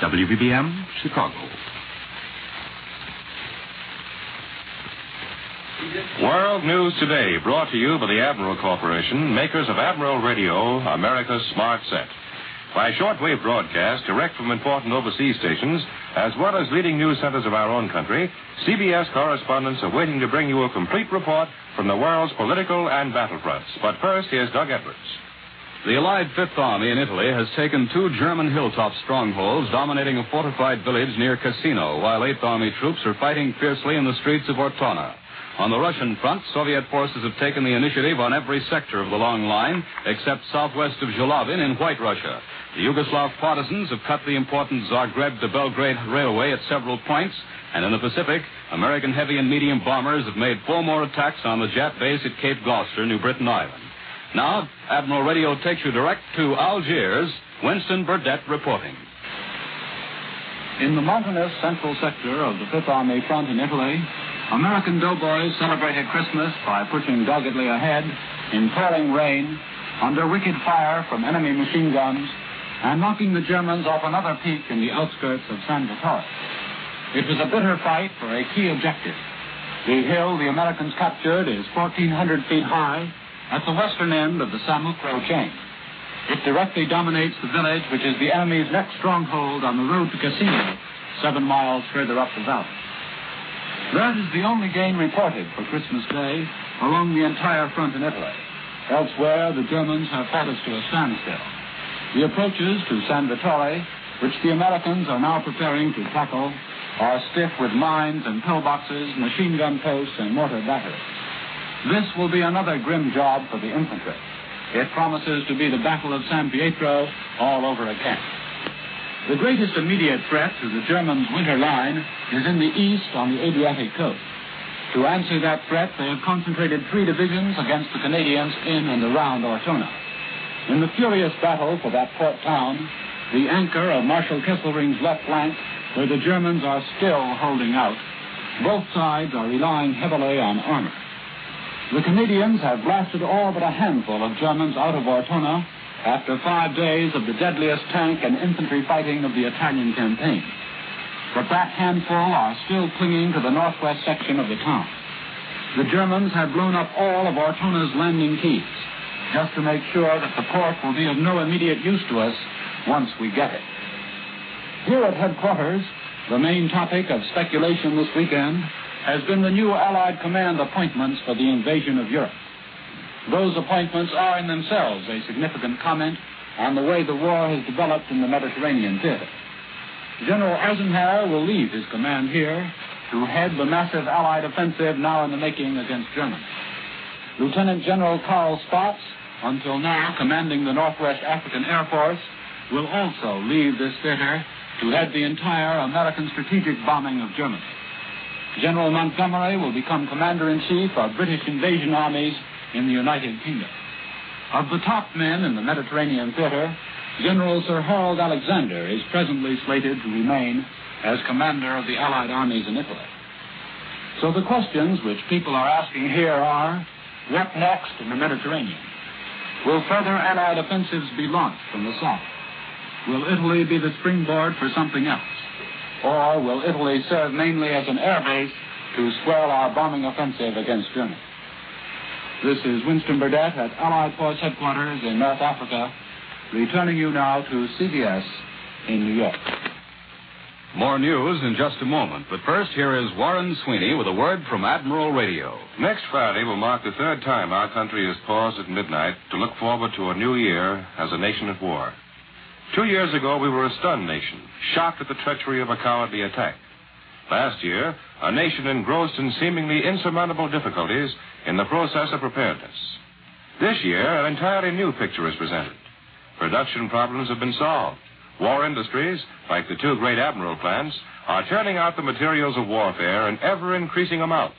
WBBM, Chicago. World News Today, brought to you by the Admiral Corporation, makers of Admiral Radio, America's smart set. By shortwave broadcast direct from important overseas stations, as well as leading news centers of our own country, CBS correspondents are waiting to bring you a complete report from the world's political and battlefronts. But first, here's Doug Edwards. The Allied Fifth Army in Italy has taken two German hilltop strongholds, dominating a fortified village near Cassino, while Eighth Army troops are fighting fiercely in the streets of Ortona. On the Russian front, Soviet forces have taken the initiative on every sector of the long line, except southwest of Zhlobin in White Russia. The Yugoslav partisans have cut the important Zagreb to Belgrade railway at several points, and in the Pacific, American heavy and medium bombers have made four more attacks on the Jap base at Cape Gloucester, New Britain Island. Now, Admiral Radio takes you direct to Algiers. Winston Burdett reporting. In the mountainous central sector of the Fifth Army front in Italy, American doughboys celebrated Christmas by pushing doggedly ahead in pouring rain, under wicked fire from enemy machine guns, and knocking the Germans off another peak in the outskirts of San Vittore. It was a bitter fight for a key objective. The hill the Americans captured is 1,400 feet high at the western end of the Sammucro chain. It directly dominates the village, which is the enemy's next stronghold on the road to Cassino, seven miles further up the valley. That is the only gain reported for Christmas Day along the entire front in Italy. Elsewhere, the Germans have fought us to a standstill. The approaches to San Vittore, which the Americans are now preparing to tackle, are stiff with mines and pillboxes, machine gun posts, and mortar batteries. This will be another grim job for the infantry. It promises to be the Battle of San Pietro all over again. The greatest immediate threat to the Germans' winter line is in the east on the Adriatic coast. To answer that threat, they have concentrated three divisions against the Canadians in and around Ortona. In the furious battle for that port town, the anchor of Marshal Kesselring's left flank, where the Germans are still holding out, both sides are relying heavily on armor. The Canadians have blasted all but a handful of Germans out of Ortona after five days of the deadliest tank and infantry fighting of the Italian campaign. But that handful are still clinging to the northwest section of the town. The Germans have blown up all of Ortona's landing quays, just to make sure that the port will be of no immediate use to us once we get it. Here at headquarters, the main topic of speculation this weekend has been the new Allied command appointments for the invasion of Europe. Those appointments are in themselves a significant comment on the way the war has developed in the Mediterranean theater. General Eisenhower will leave his command here to head the massive Allied offensive now in the making against Germany. Lieutenant General Carl Spaatz, until now commanding the Northwest African Air Force, will also leave this theater to head the entire American strategic bombing of Germany. General Montgomery will become Commander in Chief of British invasion armies in the United Kingdom. Of the top men in the Mediterranean theater, General Sir Harold Alexander is presently slated to remain as commander of the Allied armies in Italy. So the questions which people are asking here are what next in the Mediterranean? Will further Allied offensives be launched from the south? Will Italy be the springboard for something else? Or will Italy serve mainly as an air base to swell our bombing offensive against Germany? This is Winston Burdett at Allied Force Headquarters in North Africa, returning you now to CBS in New York. More news in just a moment, but first here is Warren Sweeney with a word from Admiral Radio. Next Friday will mark the third time our country has paused at midnight to look forward to a new year as a nation at war. Two years ago, we were a stunned nation, shocked at the treachery of a cowardly attack. Last year, a nation engrossed in seemingly insurmountable difficulties in the process of preparedness. This year, an entirely new picture is presented. Production problems have been solved. War industries, like the two great admiral plants, are turning out the materials of warfare in ever increasing amounts.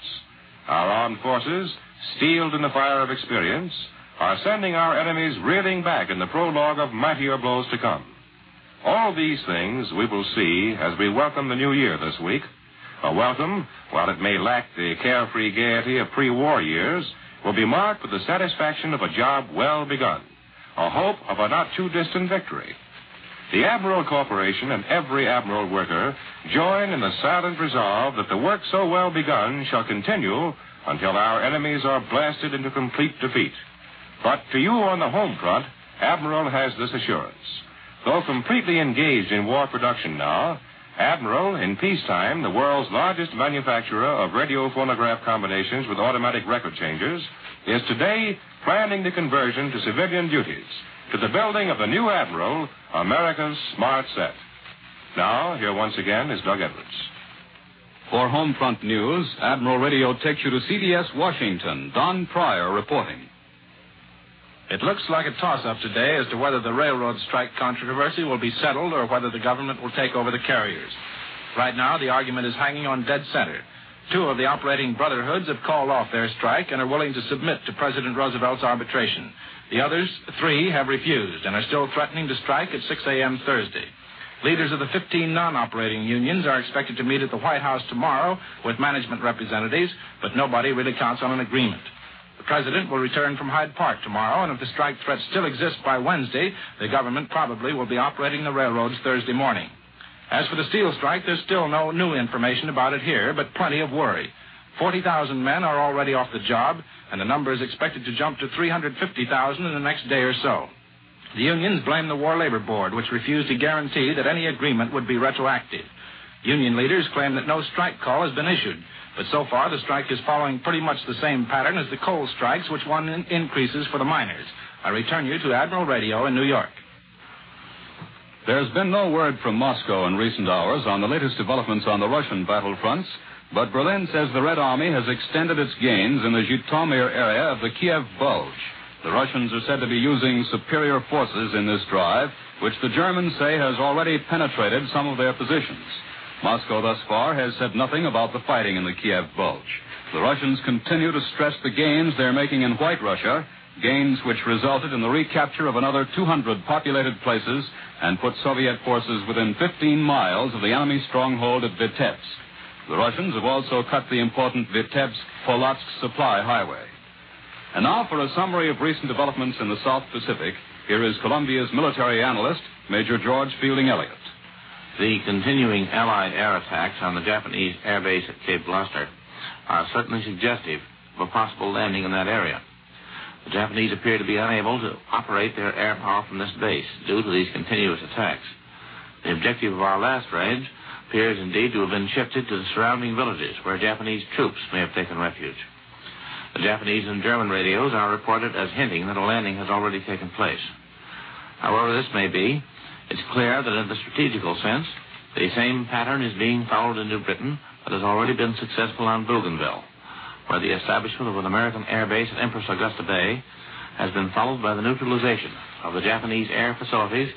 Our armed forces, steeled in the fire of experience, are sending our enemies reeling back in the prologue of mightier blows to come. All these things we will see as we welcome the new year this week. A welcome, while it may lack the carefree gaiety of pre war years, will be marked with the satisfaction of a job well begun, a hope of a not too distant victory. The Admiral Corporation and every Admiral worker join in the silent resolve that the work so well begun shall continue until our enemies are blasted into complete defeat. But to you on the home front, Admiral has this assurance. Though completely engaged in war production now, Admiral, in peacetime, the world's largest manufacturer of radio phonograph combinations with automatic record changers, is today planning the conversion to civilian duties to the building of the new Admiral, America's Smart Set. Now, here once again is Doug Edwards. For Homefront News, Admiral Radio takes you to CBS Washington. Don Pryor reporting. It looks like a toss up today as to whether the railroad strike controversy will be settled or whether the government will take over the carriers. Right now, the argument is hanging on dead center. Two of the operating brotherhoods have called off their strike and are willing to submit to President Roosevelt's arbitration. The others, three, have refused and are still threatening to strike at 6 a.m. Thursday. Leaders of the 15 non operating unions are expected to meet at the White House tomorrow with management representatives, but nobody really counts on an agreement. The president will return from Hyde Park tomorrow, and if the strike threat still exists by Wednesday, the government probably will be operating the railroads Thursday morning. As for the steel strike, there's still no new information about it here, but plenty of worry. 40,000 men are already off the job, and the number is expected to jump to 350,000 in the next day or so. The unions blame the War Labor Board, which refused to guarantee that any agreement would be retroactive. Union leaders claim that no strike call has been issued, but so far, the strike is following pretty much the same pattern as the coal strikes, which one in- increases for the miners. I return you to Admiral Radio in New York. There's been no word from Moscow in recent hours on the latest developments on the Russian battlefronts, but Berlin says the Red Army has extended its gains in the Zhytomyr area of the Kiev Bulge. The Russians are said to be using superior forces in this drive, which the Germans say has already penetrated some of their positions. Moscow thus far has said nothing about the fighting in the Kiev Bulge. The Russians continue to stress the gains they're making in White Russia, gains which resulted in the recapture of another 200 populated places and put Soviet forces within 15 miles of the enemy stronghold at Vitebsk. The Russians have also cut the important Vitebsk-Polotsk supply highway. And now for a summary of recent developments in the South Pacific, here is Columbia's military analyst, Major George Fielding Eliot. The continuing Allied air attacks on the Japanese air base at Cape Gloucester are certainly suggestive of a possible landing in that area. The Japanese appear to be unable to operate their air power from this base due to these continuous attacks. The objective of our last raid appears indeed to have been shifted to the surrounding villages where Japanese troops may have taken refuge. The Japanese and German radios are reported as hinting that a landing has already taken place. However this may be, it's clear that in the strategical sense, the same pattern is being followed in New Britain that has already been successful on Bougainville, where the establishment of an American air base at Empress Augusta Bay has been followed by the neutralization of the Japanese air facilities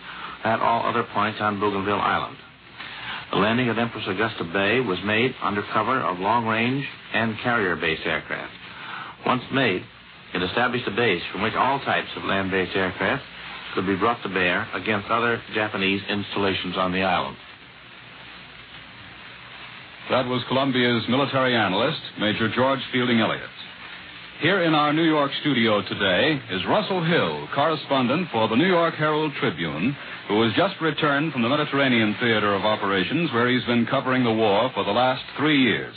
at all other points on Bougainville Island. The landing at Empress Augusta Bay was made under cover of long-range and carrier-based aircraft. Once made, it established a base from which all types of land-based aircraft could be brought to bear against other Japanese installations on the island. That was Columbia's military analyst, Major George Fielding Eliot. Here in our New York studio today is Russell Hill, correspondent for the New York Herald Tribune, who has just returned from the Mediterranean Theater of Operations, where he's been covering the war for the last three years.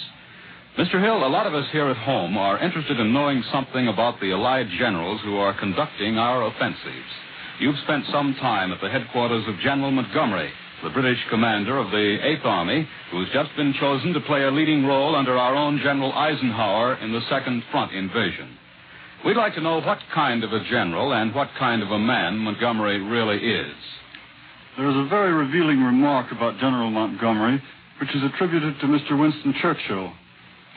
Mr. Hill, a lot of us here at home are interested in knowing something about the Allied generals who are conducting our offensives. You've spent some time at the headquarters of General Montgomery, the British commander of the Eighth Army, who's just been chosen to play a leading role under our own General Eisenhower in the Second Front invasion. We'd like to know what kind of a general and what kind of a man Montgomery really is. There is a very revealing remark about General Montgomery, which is attributed to Mr. Winston Churchill.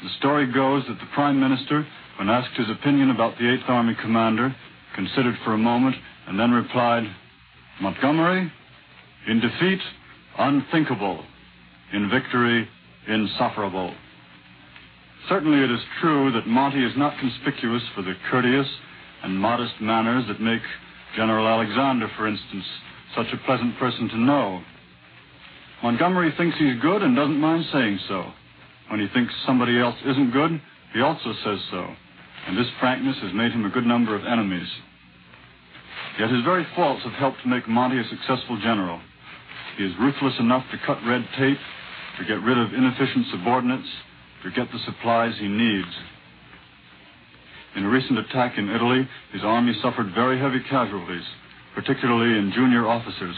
The story goes that the Prime Minister, when asked his opinion about the Eighth Army commander, considered for a moment and then replied, Montgomery, in defeat, unthinkable. In victory, insufferable. Certainly it is true that Monty is not conspicuous for the courteous and modest manners that make General Alexander, for instance, such a pleasant person to know. Montgomery thinks he's good and doesn't mind saying so. When he thinks somebody else isn't good, he also says so. And this frankness has made him a good number of enemies. Yet his very faults have helped to make Monty a successful general. He is ruthless enough to cut red tape, to get rid of inefficient subordinates, to get the supplies he needs. In a recent attack in Italy, his army suffered very heavy casualties, particularly in junior officers.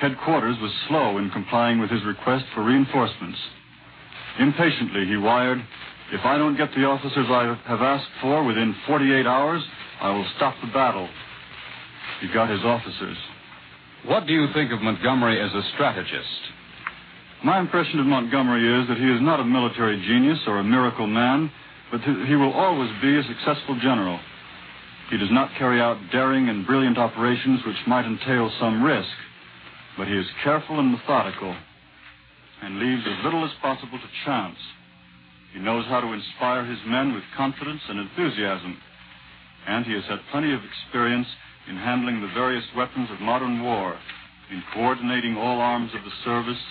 Headquarters was slow in complying with his request for reinforcements. Impatiently, he wired, If I don't get the officers I have asked for within 48 hours, I will stop the battle. He got his officers. What do you think of Montgomery as a strategist? My impression of Montgomery is that he is not a military genius or a miracle man, but he will always be a successful general. He does not carry out daring and brilliant operations which might entail some risk, but he is careful and methodical and leaves as little as possible to chance. He knows how to inspire his men with confidence and enthusiasm, and he has had plenty of experience in handling the various weapons of modern war, in coordinating all arms of the service,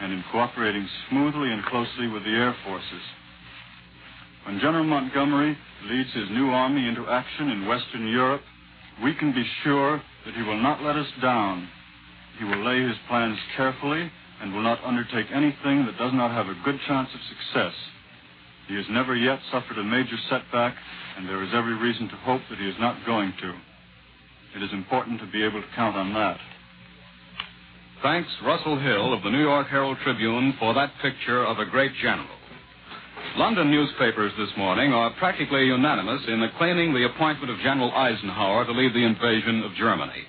and in cooperating smoothly and closely with the air forces. When General Montgomery leads his new army into action in Western Europe, we can be sure that he will not let us down. He will lay his plans carefully and will not undertake anything that does not have a good chance of success. He has never yet suffered a major setback, and there is every reason to hope that he is not going to. It is important to be able to count on that. Thanks, Russell Hill of the New York Herald Tribune, for that picture of a great general. London newspapers this morning are practically unanimous in acclaiming the appointment of General Eisenhower to lead the invasion of Germany.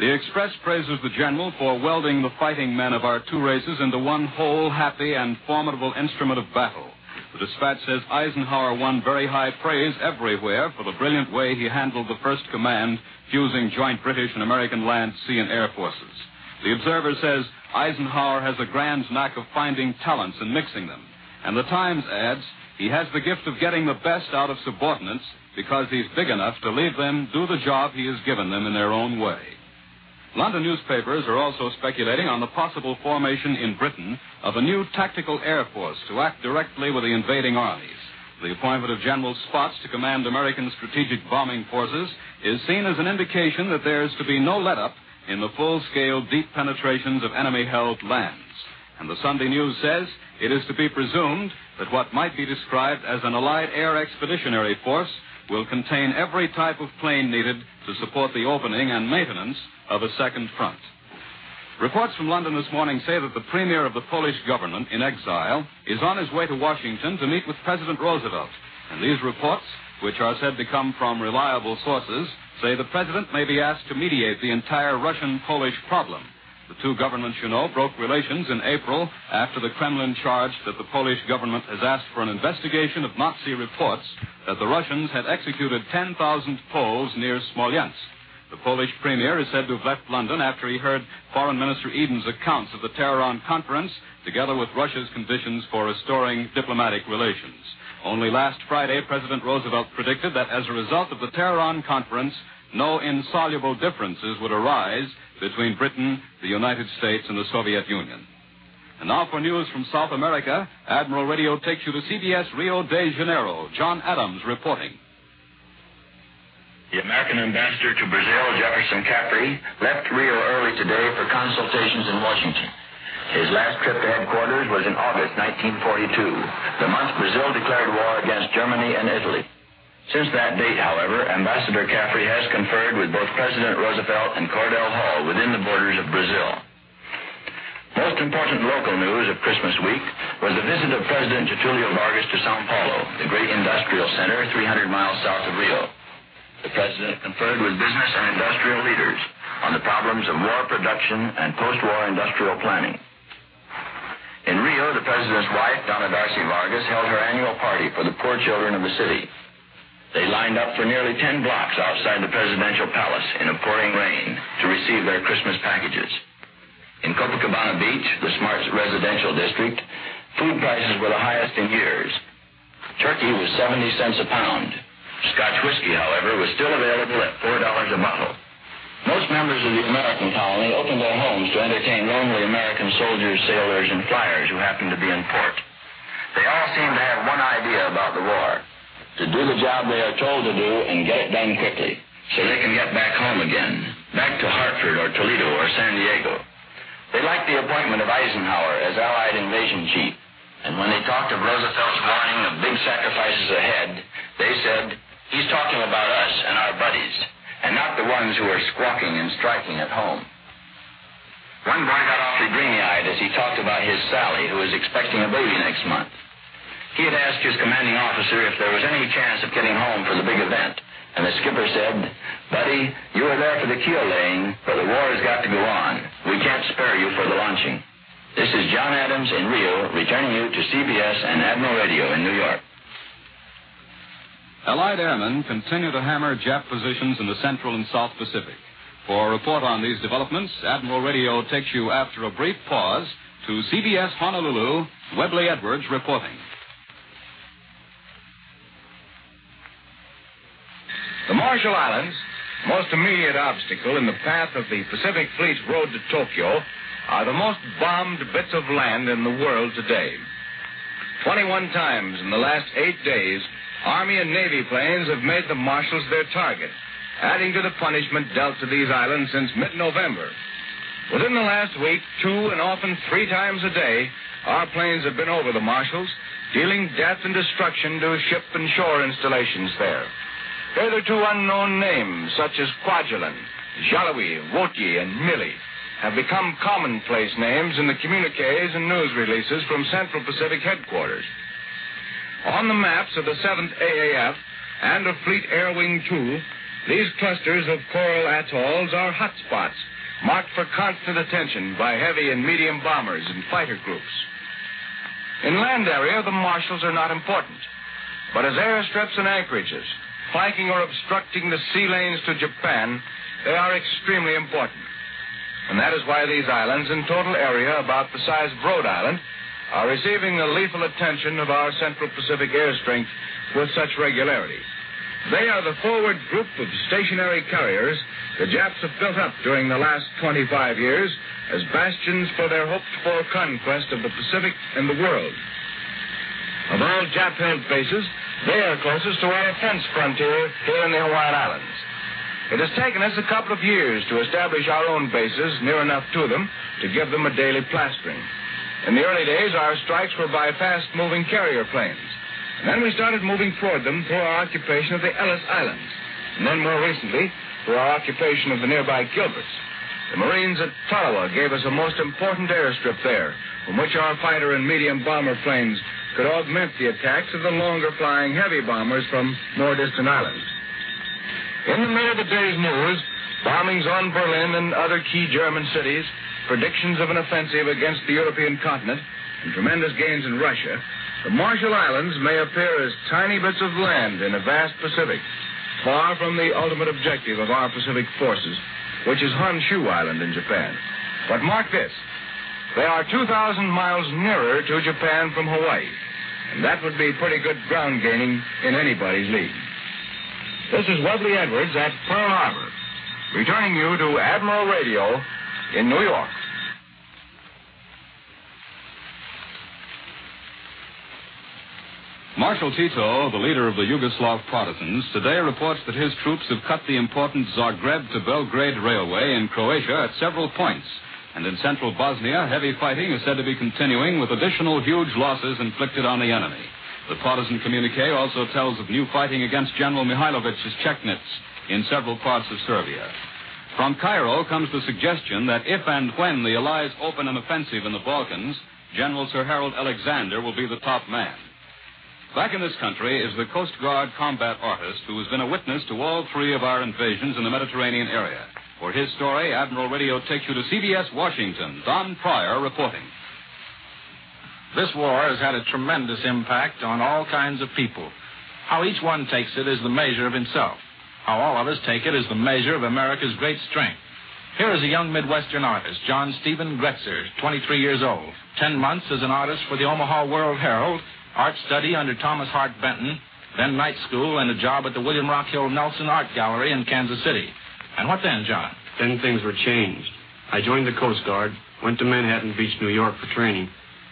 The Express praises the general for welding the fighting men of our two races into one whole, happy, and formidable instrument of battle. The dispatch says Eisenhower won very high praise everywhere for the brilliant way he handled the first command, fusing joint British and American land, sea, and air forces. The Observer says Eisenhower has a grand knack of finding talents and mixing them. And the Times adds he has the gift of getting the best out of subordinates because he's big enough to leave them do the job he has given them in their own way. London newspapers are also speculating on the possible formation in Britain of a new tactical air force to act directly with the invading armies. The appointment of General Spaatz to command American strategic bombing forces is seen as an indication that there is to be no let up in the full scale deep penetrations of enemy held lands. And the Sunday News says it is to be presumed that what might be described as an Allied Air Expeditionary Force will contain every type of plane needed to support the opening and maintenance of a second front. Reports from London this morning say that the premier of the Polish government in exile is on his way to Washington to meet with President Roosevelt. And these reports, which are said to come from reliable sources, say the president may be asked to mediate the entire Russian Polish problem. The two governments, you know, broke relations in April after the Kremlin charged that the Polish government has asked for an investigation of Nazi reports that the Russians had executed 10,000 Poles near Smolensk. The Polish premier is said to have left London after he heard Foreign Minister Eden's accounts of the Tehran conference, together with Russia's conditions for restoring diplomatic relations. Only last Friday, President Roosevelt predicted that as a result of the Tehran conference, no insoluble differences would arise between Britain, the United States, and the Soviet Union. And now for news from South America, Admiral Radio takes you to CBS Rio de Janeiro. John Adams reporting. The American ambassador to Brazil, Jefferson Caffery, left Rio early today for consultations in Washington. His last trip to headquarters was in August 1942, the month Brazil declared war against Germany and Italy. Since that date, however, Ambassador Caffery has conferred with both President Roosevelt and Cordell Hull within the borders of Brazil. Most important local news of Christmas week was the visit of President Getulio Vargas to Sao Paulo, the great industrial center 300 miles south of Rio. The president conferred with business and industrial leaders on the problems of war production and post-war industrial planning. In Rio, the president's wife, Donna Darcy Vargas, held her annual party for the poor children of the city. They lined up for nearly 10 blocks outside the presidential palace in a pouring rain to receive their Christmas packages. In Copacabana Beach, the smart residential district, food prices were the highest in years. Turkey was 70 cents a pound. Scotch whiskey, however, was still available at $4 a bottle. Most members of the American colony opened their homes to entertain lonely American soldiers, sailors, and flyers who happened to be in port. They all seemed to have one idea about the war to do the job they are told to do and get it done quickly so they can get back home again, back to Hartford or Toledo or San Diego. They liked the appointment of Eisenhower as Allied invasion chief, and when they talked of Roosevelt's warning of big sacrifices ahead, they said, he's talking about us and our buddies and not the ones who are squawking and striking at home. One boy got awfully dreamy-eyed as he talked about his Sally, who was expecting a baby next month. He had asked his commanding officer if there was any chance of getting home for the big event, and the skipper said, Buddy, you were there for the keel laying, but the war has got to go on. We can't spare you for the launching. This is John Adams in Rio, returning you to CBS and Admiral Radio in New York. Allied airmen continue to hammer Jap positions in the Central and South Pacific. For a report on these developments, Admiral Radio takes you after a brief pause to CBS Honolulu, Webley Edwards reporting. The Marshall Islands, most immediate obstacle in the path of the Pacific Fleet's road to Tokyo, are the most bombed bits of land in the world today. 21 times in the last eight days, Army and Navy planes have made the Marshalls their target, adding to the punishment dealt to these islands since mid November. Within the last week, two and often three times a day, our planes have been over the Marshalls, dealing death and destruction to ship and shore installations there. Hitherto unknown names such as Kwajalein, Jaluit, Wotje, and Mili have become commonplace names in the communiques and news releases from Central Pacific headquarters. On the maps of the 7th AAF and of Fleet Air Wing 2, these clusters of coral atolls are hotspots marked for constant attention by heavy and medium bombers and fighter groups. In land area, the Marshalls are not important, but as airstrips and anchorages, flanking or obstructing the sea lanes to Japan, they are extremely important. And that is why these islands, in total area about the size of Rhode Island, are receiving the lethal attention of our Central Pacific air strength with such regularity. They are the forward group of stationary carriers the Japs have built up during the last 25 years as bastions for their hoped-for conquest of the Pacific and the world. Of all Jap-held bases, they are closest to our defense frontier here in the Hawaiian Islands. It has taken us a couple of years to establish our own bases near enough to them to give them a daily plastering. In the early days, our strikes were by fast moving carrier planes. And then we started moving toward them through our occupation of the Ellice Islands. And then more recently, through our occupation of the nearby Gilberts. The Marines at Tarawa gave us a most important airstrip there, from which our fighter and medium bomber planes could augment the attacks of the longer flying heavy bombers from more distant islands. In the middle of the day's news, bombings on Berlin and other key German cities, predictions of an offensive against the European continent, and tremendous gains in Russia, the Marshall Islands may appear as tiny bits of land in a vast Pacific, far from the ultimate objective of our Pacific forces, which is Honshu Island in Japan. But mark this they are 2,000 miles nearer to Japan from Hawaii, and that would be pretty good ground gaining in anybody's league. This is Webley Edwards at Pearl Harbor, returning you to Admiral Radio in New York. Marshal Tito, the leader of the Yugoslav partisans, today reports that his troops have cut the important Zagreb to Belgrade railway in Croatia at several points, And in central Bosnia, heavy fighting is said to be continuing with additional huge losses inflicted on the enemy. The partisan communique also tells of new fighting against General Mihailovic's Chetniks in several parts of Serbia. From Cairo comes the suggestion that if and when the Allies open an offensive in the Balkans, General Sir Harold Alexander will be the top man. Back in this country is the Coast Guard combat artist who has been a witness to all three of our invasions in the Mediterranean area. For his story, Admiral Radio takes you to CBS Washington. Don Pryor reporting. This war has had a tremendous impact on all kinds of people. How each one takes it is the measure of himself. How all of us take it is the measure of America's great strength. Here is a young Midwestern artist, John Stephen Gretzer, 23 years old. Ten months as an artist for the Omaha World Herald, art study under Thomas Hart Benton, then night school and a job at the William Rockhill Nelson Art Gallery in Kansas City. And what then, John? Then things were changed. I joined the Coast Guard, went to Manhattan Beach, New York for training,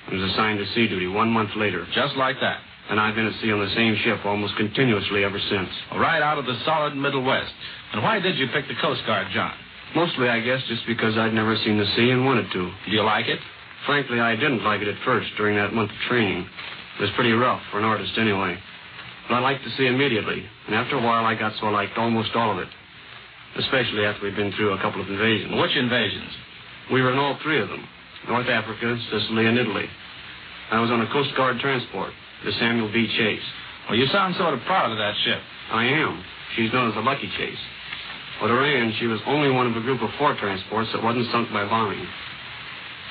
and was assigned to sea duty one month later. Just like that. And I've been at sea on the same ship almost continuously ever since. Right out of the solid Middle West. And why did you pick the Coast Guard, John? Mostly, I guess, just because I'd never seen the sea and wanted to. Do you like it? Frankly, I didn't like it at first during that month of training. It was pretty rough for an artist anyway. But I liked the sea immediately, and after a while I got so I liked almost all of it. Especially after we'd been through a couple of invasions. Which invasions? We were in all three of them. North Africa, Sicily, and Italy. I was on a Coast Guard transport, the Samuel B. Chase. Well, you sound sort of proud of that ship. I am. She's known as the Lucky Chase. But Iran, she was only one of a group of four transports that wasn't sunk by bombing.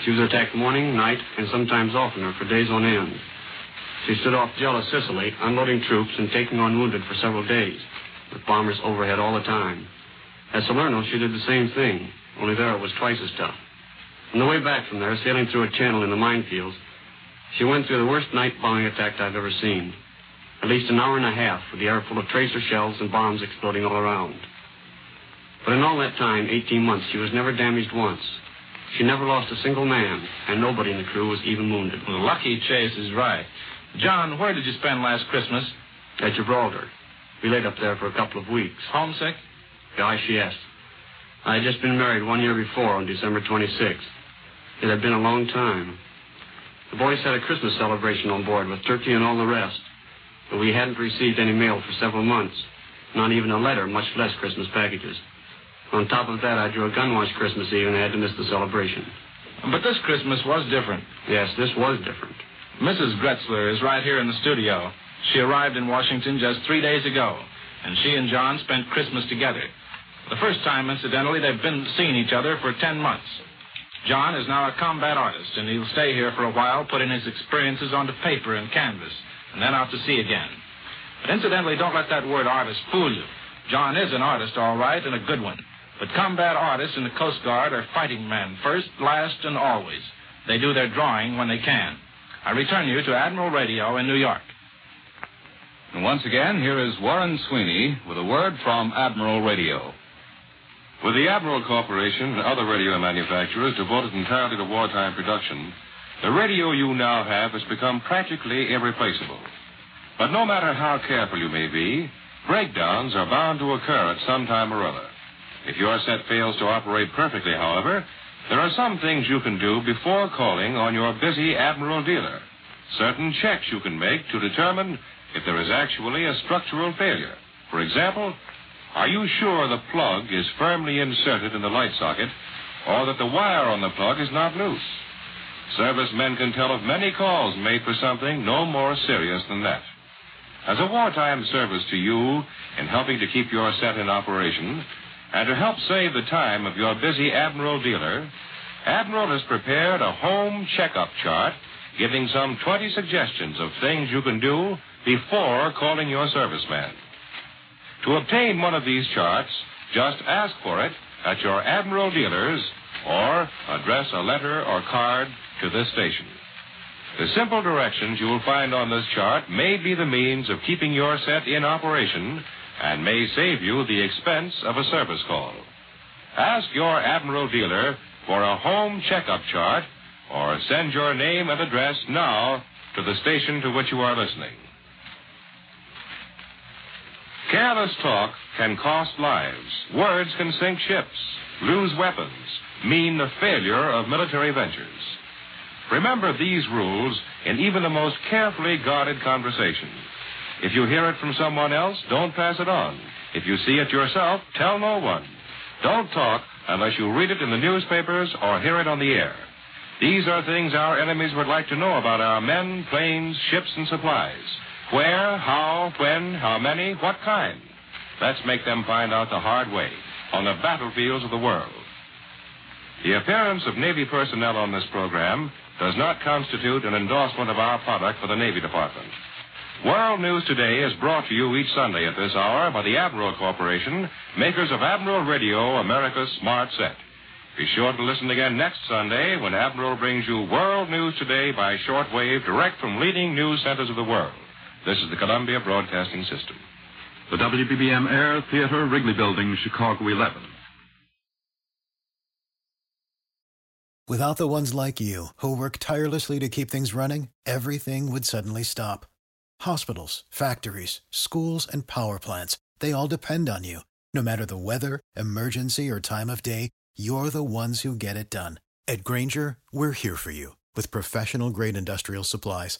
She was attacked morning, night, and sometimes oftener for days on end. She stood off Gela, Sicily, unloading troops and taking on wounded for several days, with bombers overhead all the time. At Salerno, she did the same thing, only there it was twice as tough. On the way back from there, sailing through a channel in the minefields, she went through the worst night bombing attack I've ever seen. At least an hour and a half with the air full of tracer shells and bombs exploding all around. But in all that time, 18 months, she was never damaged once. She never lost a single man, and nobody in the crew was even wounded. Well, Lucky Chase is right. John, where did you spend last Christmas? At Gibraltar. We laid up there for a couple of weeks. Homesick? Gosh, yes. I had just been married one year before on December 26th. It had been a long time. The boys had a Christmas celebration on board with turkey and all the rest. But we hadn't received any mail for several months. Not even a letter, much less Christmas packages. On top of that, I drew a gun wash Christmas Eve and I had to miss the celebration. But this Christmas was different. Yes, this was different. Mrs. Gretzer is right here in the studio. She arrived in Washington just three days ago, and she and John spent Christmas together. The first time, incidentally, they've been seeing each other for ten months. John is now a combat artist, and he'll stay here for a while, putting his experiences onto paper and canvas, and then out to sea again. But incidentally, don't let that word artist fool you. John is an artist, all right, and a good one. But combat artists in the Coast Guard are fighting men, first, last, and always. They do their drawing when they can. I return you to Admiral Radio in New York. And once again, here is Warren Sweeney with a word from Admiral Radio. With the Admiral Corporation and other radio manufacturers devoted entirely to wartime production, the radio you now have has become practically irreplaceable. But no matter how careful you may be, breakdowns are bound to occur at some time or other. If your set fails to operate perfectly, however, there are some things you can do before calling on your busy Admiral dealer. Certain checks you can make to determine if there is actually a structural failure. For example, are you sure the plug is firmly inserted in the light socket or that the wire on the plug is not loose? Servicemen can tell of many calls made for something no more serious than that. As a wartime service to you in helping to keep your set in operation, and to help save the time of your busy Admiral dealer, Admiral has prepared a home checkup chart giving some 20 suggestions of things you can do before calling your serviceman. To obtain one of these charts, just ask for it at your Admiral dealers or address a letter or card to this station. The simple directions you will find on this chart may be the means of keeping your set in operation and may save you the expense of a service call. Ask your Admiral dealer for a home checkup chart or send your name and address now to the station to which you are listening. Careless talk can cost lives. Words can sink ships. lose weapons, mean the failure of military ventures. Remember these rules in even the most carefully guarded conversation. If you hear it from someone else, don't pass it on. If you see it yourself, tell no one. Don't talk unless you read it in the newspapers or hear it on the air. These are things our enemies would like to know about our men, planes, ships, and supplies. Where, how, when, how many, what kind. Let's make them find out the hard way on the battlefields of the world. The appearance of Navy personnel on this program does not constitute an endorsement of our product for the Navy Department. World News Today is brought to you each Sunday at this hour by the Admiral Corporation, makers of Admiral Radio, America's smart set. Be sure to listen again next Sunday when Admiral brings you World News Today by shortwave direct from leading news centers of the world. This is the Columbia Broadcasting System. The WBBM Air Theater, Wrigley Building, Chicago 11. Without the ones like you, who work tirelessly to keep things running, everything would suddenly stop. Hospitals, factories, schools, and power plants, they all depend on you. No matter the weather, emergency, or time of day, you're the ones who get it done. At Grainger, we're here for you with professional grade industrial supplies.